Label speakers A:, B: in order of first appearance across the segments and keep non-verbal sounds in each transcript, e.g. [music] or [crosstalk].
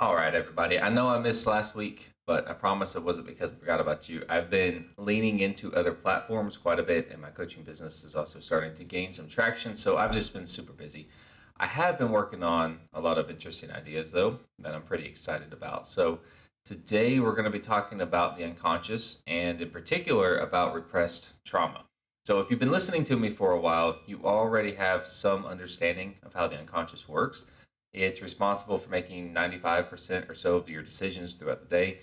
A: All right, everybody. I know I missed last week, but I promise it wasn't because I forgot about you. I've been leaning into other platforms quite a bit, and my coaching business is also starting to gain some traction. So I've just been super busy. I have been working on a lot of interesting ideas, though, that I'm pretty excited about. So today we're going to be talking about the unconscious and, in particular, about repressed trauma. So if you've been listening to me for a while, you already have some understanding of how the unconscious works. It's responsible for making 95% or so of your decisions throughout the day.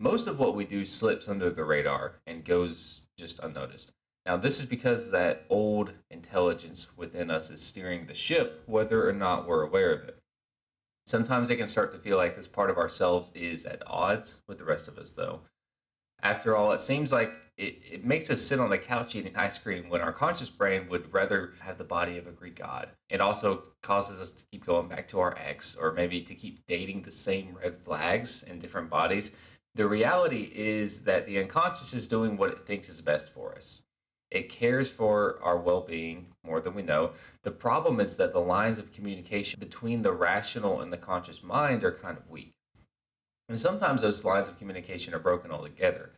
A: Most of what we do slips under the radar and goes just unnoticed. Now, this is because that old intelligence within us is steering the ship, whether or not we're aware of it. Sometimes it can start to feel like this part of ourselves is at odds with the rest of us, though. After all, it seems like it, it makes us sit on the couch eating ice cream when our conscious brain would rather have the body of a Greek god. It also causes us to keep going back to our ex or maybe to keep dating the same red flags in different bodies. The reality is that the unconscious is doing what it thinks is best for us. It cares for our well being more than we know. The problem is that the lines of communication between the rational and the conscious mind are kind of weak. And sometimes those lines of communication are broken altogether.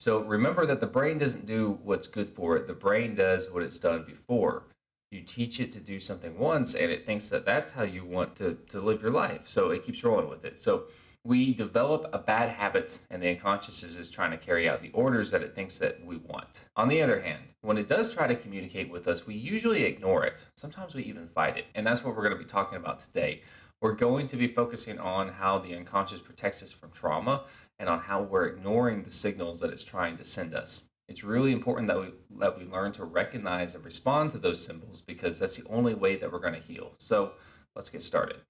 A: So remember that the brain doesn't do what's good for it, the brain does what it's done before. You teach it to do something once, and it thinks that that's how you want to, to live your life. So it keeps rolling with it. So we develop a bad habit, and the unconscious is trying to carry out the orders that it thinks that we want. On the other hand, when it does try to communicate with us, we usually ignore it. Sometimes we even fight it. And that's what we're going to be talking about today. We're going to be focusing on how the unconscious protects us from trauma and on how we're ignoring the signals that it's trying to send us. It's really important that we that we learn to recognize and respond to those symbols because that's the only way that we're going to heal. So, let's get started.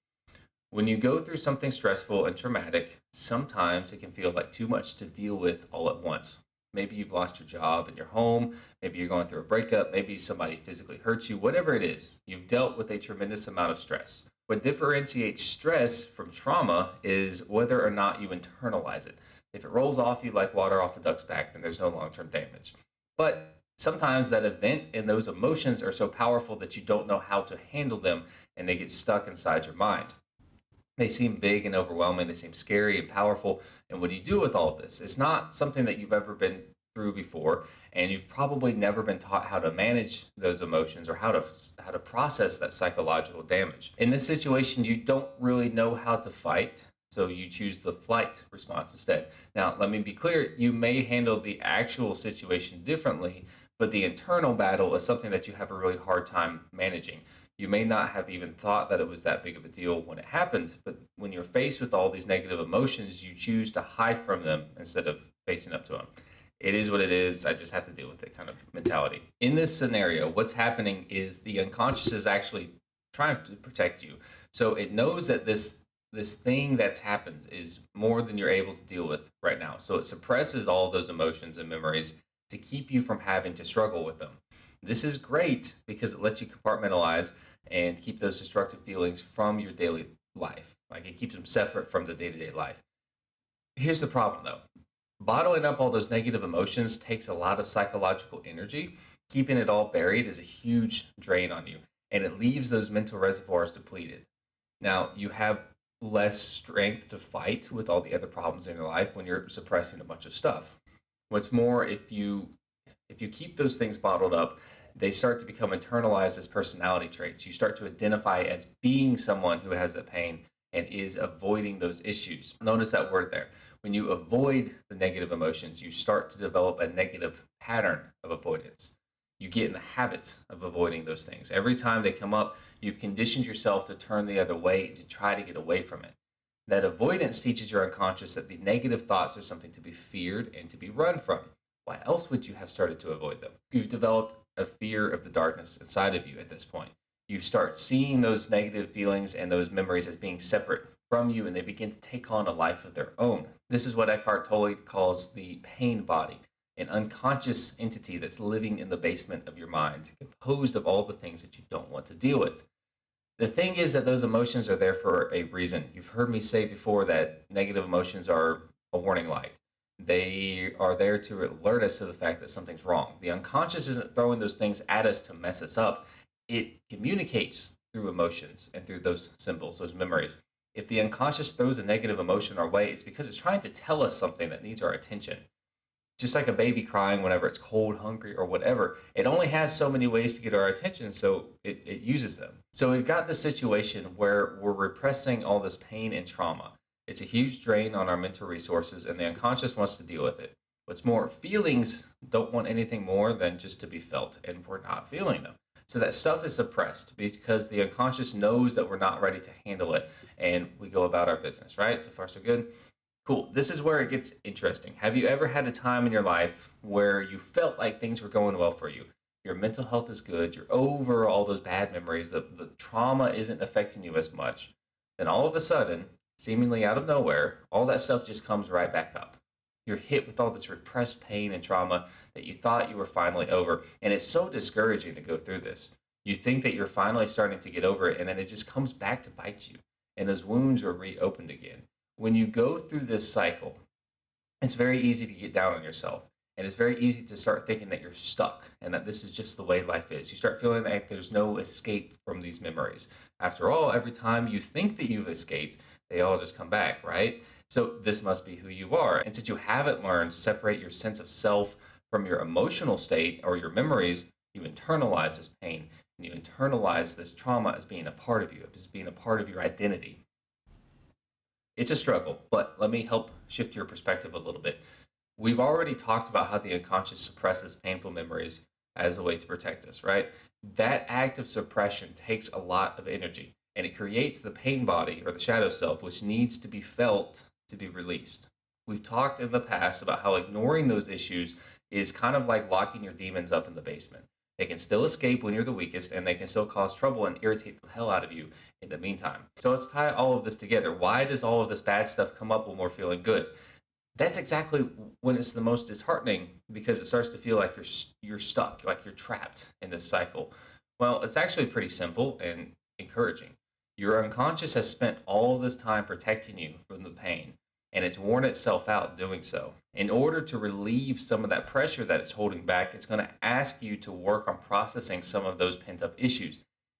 A: When you go through something stressful and traumatic, sometimes it can feel like too much to deal with all at once. Maybe you've lost your job and your home, maybe you're going through a breakup, maybe somebody physically hurts you, whatever it is, you've dealt with a tremendous amount of stress. What differentiates stress from trauma is whether or not you internalize it. If it rolls off you like water off a duck's back, then there's no long term damage. But sometimes that event and those emotions are so powerful that you don't know how to handle them and they get stuck inside your mind. They seem big and overwhelming, they seem scary and powerful. And what do you do with all this? It's not something that you've ever been through before and you've probably never been taught how to manage those emotions or how to how to process that psychological damage. In this situation you don't really know how to fight so you choose the flight response instead. Now, let me be clear, you may handle the actual situation differently, but the internal battle is something that you have a really hard time managing. You may not have even thought that it was that big of a deal when it happens, but when you're faced with all these negative emotions, you choose to hide from them instead of facing up to them it is what it is. I just have to deal with it kind of mentality. In this scenario, what's happening is the unconscious is actually trying to protect you. So it knows that this this thing that's happened is more than you're able to deal with right now. So it suppresses all those emotions and memories to keep you from having to struggle with them. This is great because it lets you compartmentalize and keep those destructive feelings from your daily life. Like it keeps them separate from the day to day life. Here's the problem though bottling up all those negative emotions takes a lot of psychological energy. Keeping it all buried is a huge drain on you, and it leaves those mental reservoirs depleted. Now, you have less strength to fight with all the other problems in your life when you're suppressing a bunch of stuff. What's more, if you if you keep those things bottled up, they start to become internalized as personality traits. You start to identify as being someone who has that pain and is avoiding those issues. Notice that word there. When you avoid the negative emotions, you start to develop a negative pattern of avoidance. You get in the habit of avoiding those things. Every time they come up, you've conditioned yourself to turn the other way to try to get away from it. That avoidance teaches your unconscious that the negative thoughts are something to be feared and to be run from. Why else would you have started to avoid them? You've developed a fear of the darkness inside of you at this point you start seeing those negative feelings and those memories as being separate from you and they begin to take on a life of their own. This is what Eckhart Tolle calls the pain body, an unconscious entity that's living in the basement of your mind, composed of all the things that you don't want to deal with. The thing is that those emotions are there for a reason. You've heard me say before that negative emotions are a warning light. They are there to alert us to the fact that something's wrong. The unconscious isn't throwing those things at us to mess us up it communicates through emotions and through those symbols, those memories. If the unconscious throws a negative emotion our way, it's because it's trying to tell us something that needs our attention. Just like a baby crying whenever it's cold, hungry, or whatever, it only has so many ways to get our attention, so it, it uses them. So we've got this situation where we're repressing all this pain and trauma. It's a huge drain on our mental resources, and the unconscious wants to deal with it. What's more, feelings don't want anything more than just to be felt, and we're not feeling them. So that stuff is suppressed because the unconscious knows that we're not ready to handle it and we go about our business, right? So far, so good. Cool. This is where it gets interesting. Have you ever had a time in your life where you felt like things were going well for you? Your mental health is good, you're over all those bad memories, the, the trauma isn't affecting you as much. Then all of a sudden, seemingly out of nowhere, all that stuff just comes right back up you're hit with all this repressed pain and trauma that you thought you were finally over. And it's so discouraging to go through this. You think that you're finally starting to get over it, and then it just comes back to bite you. And those wounds are reopened again. When you go through this cycle, it's very easy to get down on yourself. And it's very easy to start thinking that you're stuck and that this is just the way life is. You start feeling like there's no escape from these memories. After all, every time you think that you've escaped, they all just come back, right? So this must be who you are. And since you haven't learned to separate your sense of self from your emotional state or your memories, you internalize this pain and you internalize this trauma as being a part of you, as being a part of your identity. It's a struggle, but let me help shift your perspective a little bit. We've already talked about how the unconscious suppresses painful memories as a way to protect us, right? That act of suppression takes a lot of energy and it creates the pain body or the shadow self, which needs to be felt to be released. We've talked in the past about how ignoring those issues is kind of like locking your demons up in the basement. They can still escape when you're the weakest, and they can still cause trouble and irritate the hell out of you in the meantime. So let's tie all of this together. Why does all of this bad stuff come up when we're feeling good? That's exactly when it's the most disheartening because it starts to feel like you're you're stuck, like you're trapped in this cycle. Well, it's actually pretty simple and encouraging. Your unconscious has spent all this time protecting you from the pain, and it's worn itself out doing so. In order to relieve some of that pressure that it's holding back, it's going to ask you to work on processing some of those pent up issues.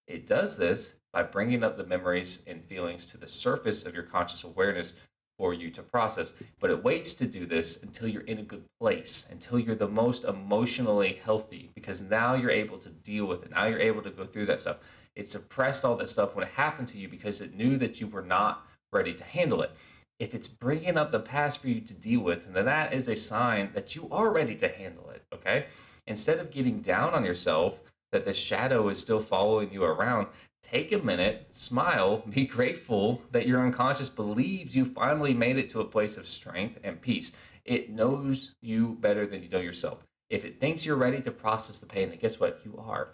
A: It does this by bringing up the memories and feelings to the surface of your conscious awareness for you to process. But it waits to do this until you're in a good place, until you're the most emotionally healthy, because now you're able to deal with it. Now you're able to go through that stuff. It suppressed all that stuff when it happened to you because it knew that you were not ready to handle it. If it's bringing up the past for you to deal with, then that is a sign that you are ready to handle it. Okay. Instead of getting down on yourself, that the shadow is still following you around, take a minute, smile, [laughs] be grateful that your unconscious believes you finally made it to a place of strength and peace. It knows you better than you know yourself. If it thinks you're ready to process the pain, then guess what? You are.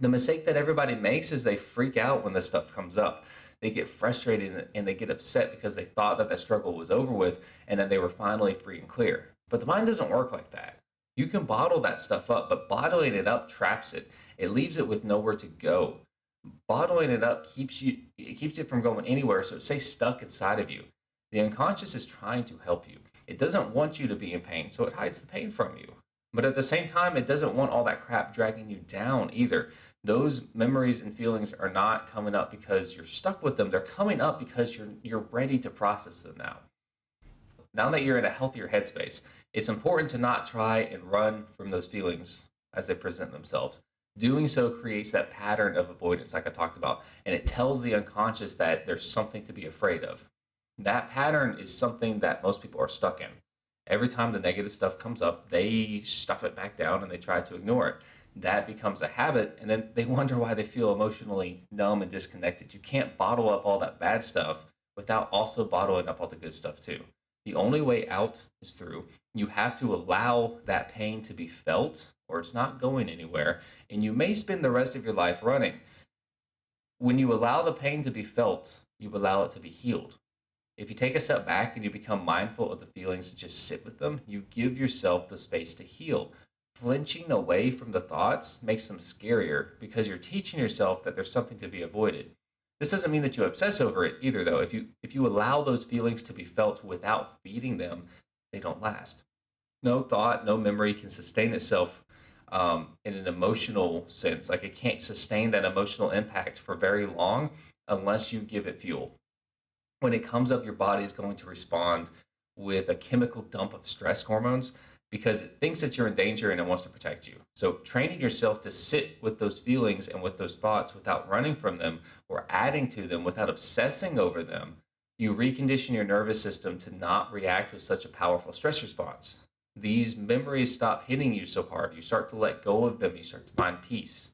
A: The mistake that everybody makes is they freak out when this stuff comes up. They get frustrated and they get upset because they thought that the struggle was over with and that they were finally free and clear. But the mind doesn't work like that. You can bottle that stuff up, but bottling it up traps it. It leaves it with nowhere to go bottling it up keeps you it keeps it from going anywhere so it stays stuck inside of you. The unconscious is trying to help you. It doesn't want you to be in pain so it hides the pain from you. But at the same time it doesn't want all that crap dragging you down either. Those memories and feelings are not coming up because you're stuck with them. They're coming up because you're you're ready to process them now. Now that you're in a healthier headspace it's important to not try and run from those feelings as they present themselves Doing so creates that pattern of avoidance, like I talked about, and it tells the unconscious that there's something to be afraid of. That pattern is something that most people are stuck in. Every time the negative stuff comes up, they stuff it back down and they try to ignore it. That becomes a habit, and then they [laughs] wonder why they feel emotionally numb and disconnected. You can't bottle up all that bad stuff without also bottling up all the good stuff too. The only way out is through. You have to allow that pain to be felt or it's not going anywhere, and you may spend the rest of your life running. When you allow the pain to be felt, you allow it to be healed. If you take a step back and you become mindful of the feelings and just sit with them, you give yourself the space to heal. Flinching away from the thoughts makes them scarier because you're teaching yourself that there's something to be avoided. This doesn't mean that you obsess over it either though. If you if you allow those feelings to be felt without feeding them, they don't last. No thought, no memory can sustain itself um, in an emotional sense. Like it can't sustain that emotional impact for very long unless you give it fuel. when it comes up, your body is going to respond with a chemical dump of stress hormones because it thinks that you're in danger and it wants to protect you. So, training yourself to sit with those feelings and with those thoughts without running from them or adding to them, without obsessing over them, you recondition your nervous system to not react with such a powerful stress response. These memories stop hitting you so hard. You start to let go of them. You start to find peace.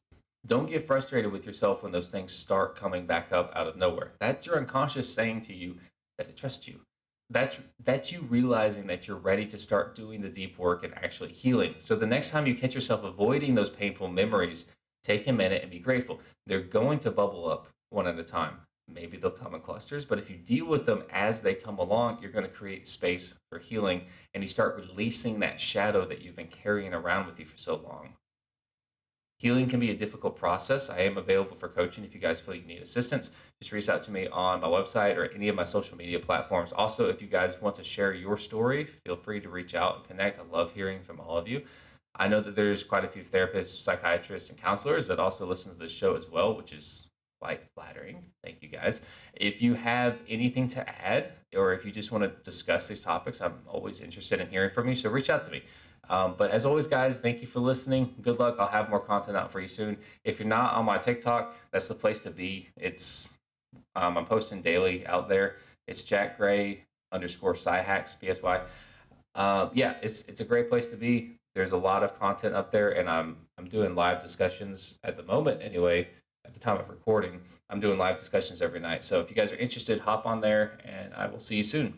A: Don't get frustrated with yourself when those things start coming back up out of nowhere. That's your unconscious saying to you that it trusts you. That's that's you realizing that you're ready to start doing the deep work and actually healing. So the next time you catch yourself avoiding those painful memories, take a minute and be grateful. They're going to bubble up one at a time. Maybe they'll come in clusters, but if you deal with them as they come along, you're going to create space for healing and you start releasing that shadow that you've been carrying around with you for so long. Healing can be a difficult process. I am available for coaching if you guys feel you need assistance. Just reach out to me on my website or any of my social media platforms. Also, if you guys want to share your story, feel free to reach out and connect. I love hearing from all of you. I know that there's quite a few therapists, psychiatrists, and counselors that also listen to this show as well, which is quite flattering. Thank you guys. If you have anything to add, or if you just want to discuss these topics, I'm always interested in hearing from you. So reach out to me. Um, but as always, guys, thank you for listening. Good luck. I'll have more content out for you soon. If you're not on my TikTok, that's the place to be. It's um, I'm posting daily out there. It's Jack Gray underscore Psyhacks PSY. Uh, yeah, it's it's a great place to be. There's a lot of content up there, and I'm I'm doing live discussions at the moment. Anyway, at the time of recording, I'm doing live discussions every night. So if you guys are interested, hop on there, and I will see you soon.